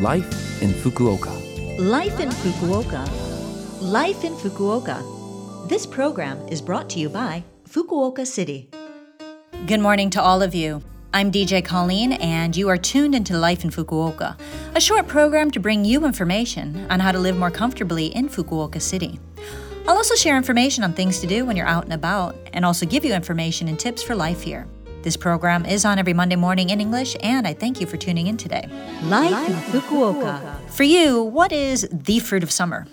Life in Fukuoka. Life in Fukuoka. Life in Fukuoka. This program is brought to you by Fukuoka City. Good morning to all of you. I'm DJ Colleen, and you are tuned into Life in Fukuoka, a short program to bring you information on how to live more comfortably in Fukuoka City. I'll also share information on things to do when you're out and about, and also give you information and tips for life here. This program is on every Monday morning in English, and I thank you for tuning in today. Life in Fukuoka. For you, what is the fruit of summer?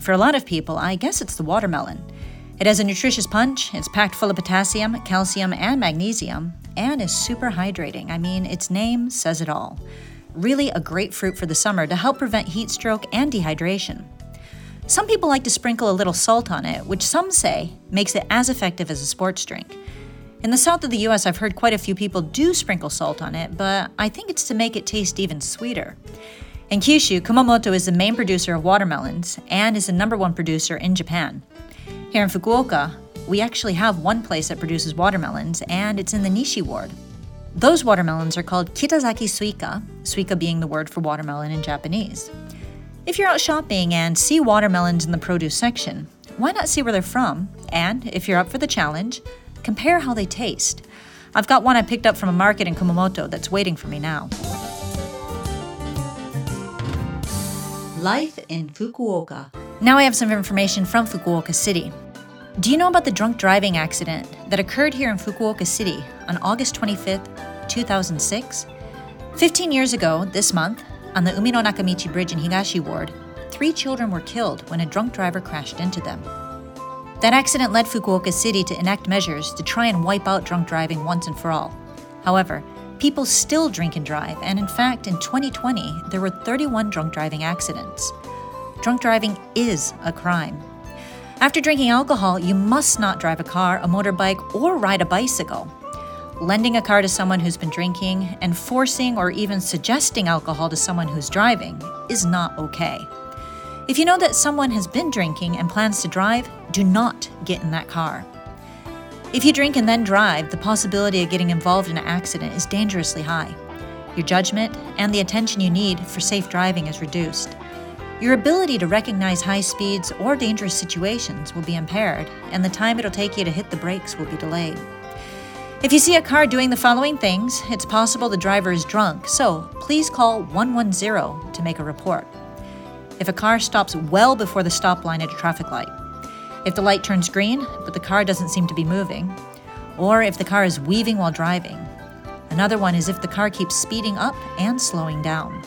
For a lot of people, I guess it's the watermelon. It has a nutritious punch, it's packed full of potassium, calcium, and magnesium, and is super hydrating. I mean, its name says it all. Really a great fruit for the summer to help prevent heat stroke and dehydration. Some people like to sprinkle a little salt on it, which some say makes it as effective as a sports drink. In the south of the US, I've heard quite a few people do sprinkle salt on it, but I think it's to make it taste even sweeter. In Kyushu, Kumamoto is the main producer of watermelons and is the number one producer in Japan. Here in Fukuoka, we actually have one place that produces watermelons, and it's in the Nishi ward. Those watermelons are called Kitazaki suika, suika being the word for watermelon in Japanese. If you're out shopping and see watermelons in the produce section, why not see where they're from? And if you're up for the challenge, Compare how they taste. I've got one I picked up from a market in Kumamoto that's waiting for me now. Life in Fukuoka. Now I have some information from Fukuoka City. Do you know about the drunk driving accident that occurred here in Fukuoka City on August 25th, 2006? 15 years ago, this month, on the Umino Nakamichi Bridge in Higashi Ward, three children were killed when a drunk driver crashed into them. That accident led Fukuoka City to enact measures to try and wipe out drunk driving once and for all. However, people still drink and drive, and in fact, in 2020, there were 31 drunk driving accidents. Drunk driving is a crime. After drinking alcohol, you must not drive a car, a motorbike, or ride a bicycle. Lending a car to someone who's been drinking and forcing or even suggesting alcohol to someone who's driving is not okay. If you know that someone has been drinking and plans to drive, do not get in that car. If you drink and then drive, the possibility of getting involved in an accident is dangerously high. Your judgment and the attention you need for safe driving is reduced. Your ability to recognize high speeds or dangerous situations will be impaired, and the time it'll take you to hit the brakes will be delayed. If you see a car doing the following things, it's possible the driver is drunk, so please call 110 to make a report if a car stops well before the stop line at a traffic light, if the light turns green but the car doesn't seem to be moving, or if the car is weaving while driving. Another one is if the car keeps speeding up and slowing down.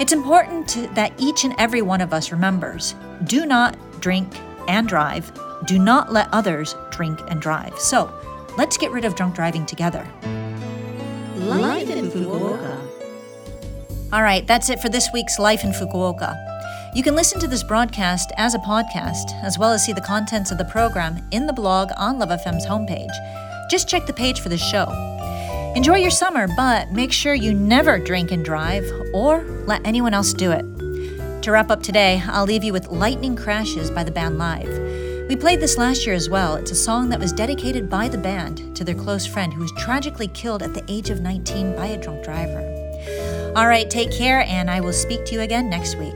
It's important to, that each and every one of us remembers do not drink and drive. Do not let others drink and drive. So, let's get rid of drunk driving together. Life in Fukuoka. All right, that's it for this week's Life in Fukuoka. You can listen to this broadcast as a podcast, as well as see the contents of the program in the blog on Love FM's homepage. Just check the page for the show. Enjoy your summer, but make sure you never drink and drive or let anyone else do it. To wrap up today, I'll leave you with Lightning Crashes by the band Live. We played this last year as well. It's a song that was dedicated by the band to their close friend who was tragically killed at the age of 19 by a drunk driver. All right, take care, and I will speak to you again next week.